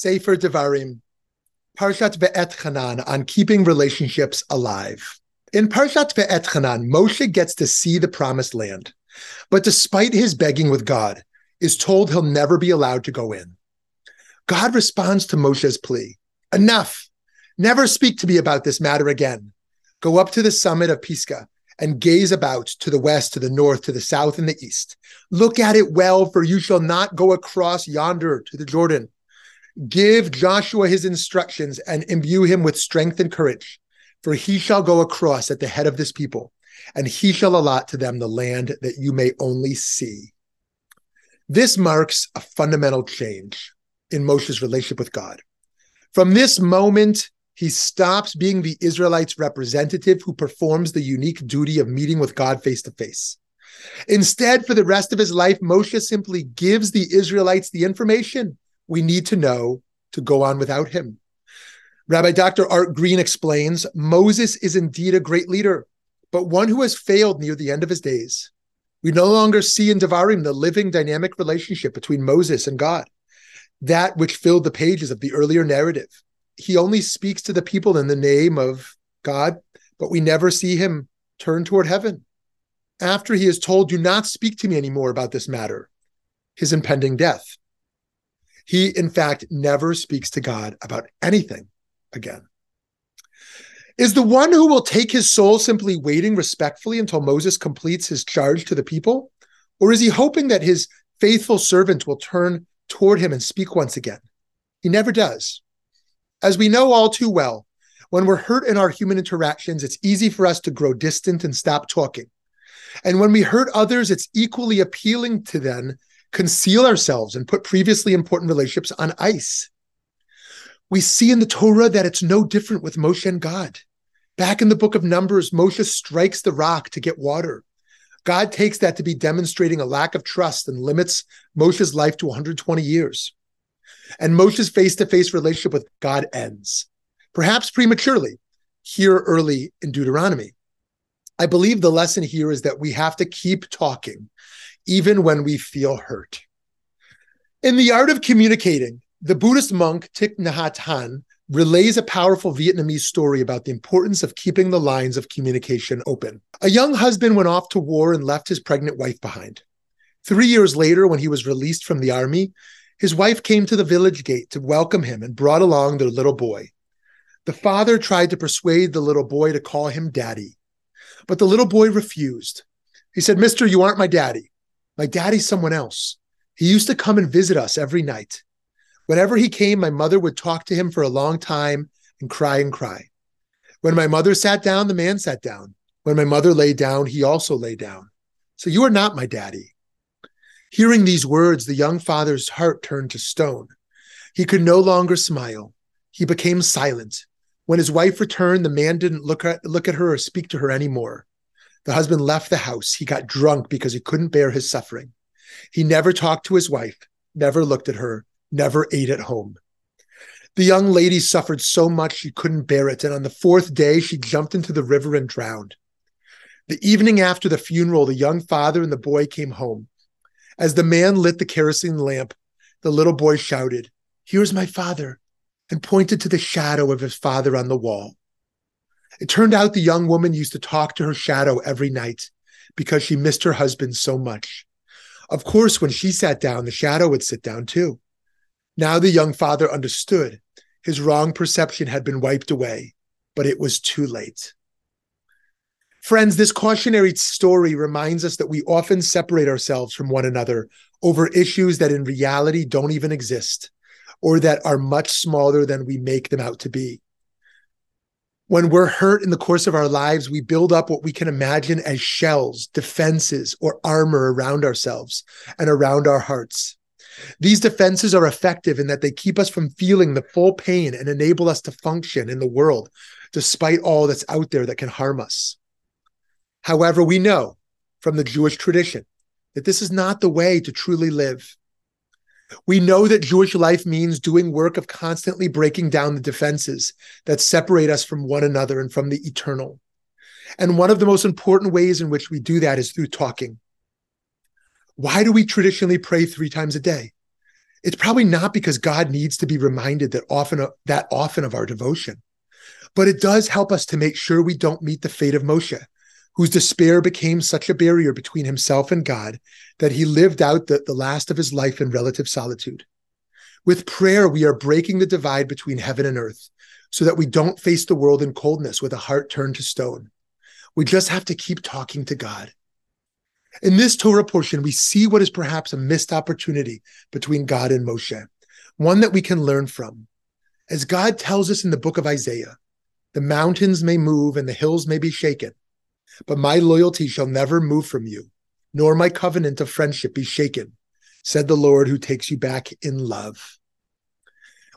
Sefer Devarim, Parshat Va'etchanan on keeping relationships alive. In Parshat Va'etchanan, Moshe gets to see the promised land, but despite his begging with God, is told he'll never be allowed to go in. God responds to Moshe's plea Enough! Never speak to me about this matter again. Go up to the summit of Pisgah and gaze about to the west, to the north, to the south, and the east. Look at it well, for you shall not go across yonder to the Jordan. Give Joshua his instructions and imbue him with strength and courage, for he shall go across at the head of this people, and he shall allot to them the land that you may only see. This marks a fundamental change in Moshe's relationship with God. From this moment, he stops being the Israelites' representative who performs the unique duty of meeting with God face to face. Instead, for the rest of his life, Moshe simply gives the Israelites the information we need to know to go on without him. Rabbi Dr. Art Green explains Moses is indeed a great leader, but one who has failed near the end of his days. We no longer see in Devarim the living dynamic relationship between Moses and God, that which filled the pages of the earlier narrative. He only speaks to the people in the name of God, but we never see him turn toward heaven. After he is told, Do not speak to me anymore about this matter, his impending death. He, in fact, never speaks to God about anything again. Is the one who will take his soul simply waiting respectfully until Moses completes his charge to the people? Or is he hoping that his faithful servant will turn toward him and speak once again? He never does. As we know all too well, when we're hurt in our human interactions, it's easy for us to grow distant and stop talking. And when we hurt others, it's equally appealing to then conceal ourselves and put previously important relationships on ice. We see in the Torah that it's no different with Moshe and God. Back in the book of Numbers, Moshe strikes the rock to get water. God takes that to be demonstrating a lack of trust and limits Moshe's life to 120 years. And Moshe's face to face relationship with God ends, perhaps prematurely, here early in Deuteronomy. I believe the lesson here is that we have to keep talking even when we feel hurt. In the art of communicating, the Buddhist monk Thich Nhat Hanh relays a powerful Vietnamese story about the importance of keeping the lines of communication open. A young husband went off to war and left his pregnant wife behind. Three years later, when he was released from the army, his wife came to the village gate to welcome him and brought along their little boy. The father tried to persuade the little boy to call him daddy, but the little boy refused. He said, Mister, you aren't my daddy. My daddy's someone else. He used to come and visit us every night. Whenever he came, my mother would talk to him for a long time and cry and cry. When my mother sat down, the man sat down. When my mother lay down, he also lay down. So you are not my daddy. Hearing these words, the young father's heart turned to stone. He could no longer smile. He became silent. When his wife returned, the man didn't look at, look at her or speak to her anymore. The husband left the house. He got drunk because he couldn't bear his suffering. He never talked to his wife, never looked at her, never ate at home. The young lady suffered so much she couldn't bear it, and on the fourth day, she jumped into the river and drowned. The evening after the funeral, the young father and the boy came home. As the man lit the kerosene lamp, the little boy shouted, Here's my father, and pointed to the shadow of his father on the wall. It turned out the young woman used to talk to her shadow every night because she missed her husband so much. Of course, when she sat down, the shadow would sit down too. Now the young father understood. His wrong perception had been wiped away, but it was too late. Friends, this cautionary story reminds us that we often separate ourselves from one another over issues that in reality don't even exist or that are much smaller than we make them out to be. When we're hurt in the course of our lives, we build up what we can imagine as shells, defenses, or armor around ourselves and around our hearts. These defenses are effective in that they keep us from feeling the full pain and enable us to function in the world despite all that's out there that can harm us. However, we know from the Jewish tradition that this is not the way to truly live. We know that Jewish life means doing work of constantly breaking down the defenses that separate us from one another and from the eternal. And one of the most important ways in which we do that is through talking. Why do we traditionally pray three times a day? It's probably not because God needs to be reminded that often that often of our devotion, but it does help us to make sure we don't meet the fate of Moshe, whose despair became such a barrier between himself and God that he lived out the, the last of his life in relative solitude. With prayer, we are breaking the divide between heaven and earth so that we don't face the world in coldness with a heart turned to stone. We just have to keep talking to God. In this Torah portion, we see what is perhaps a missed opportunity between God and Moshe, one that we can learn from. As God tells us in the book of Isaiah, the mountains may move and the hills may be shaken, but my loyalty shall never move from you, nor my covenant of friendship be shaken, said the Lord who takes you back in love.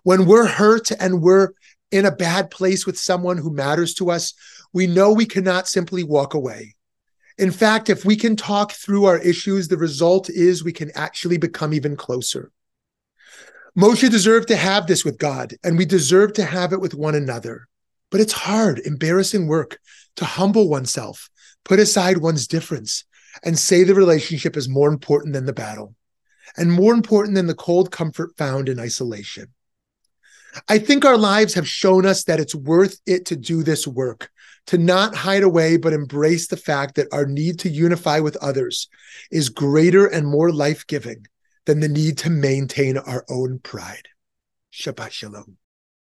When we're hurt and we're in a bad place with someone who matters to us, we know we cannot simply walk away. In fact, if we can talk through our issues, the result is we can actually become even closer. Moshe deserved to have this with God, and we deserve to have it with one another. But it's hard, embarrassing work to humble oneself, put aside one's difference, and say the relationship is more important than the battle, and more important than the cold comfort found in isolation. I think our lives have shown us that it's worth it to do this work, to not hide away, but embrace the fact that our need to unify with others is greater and more life giving than the need to maintain our own pride. Shabbat Shalom.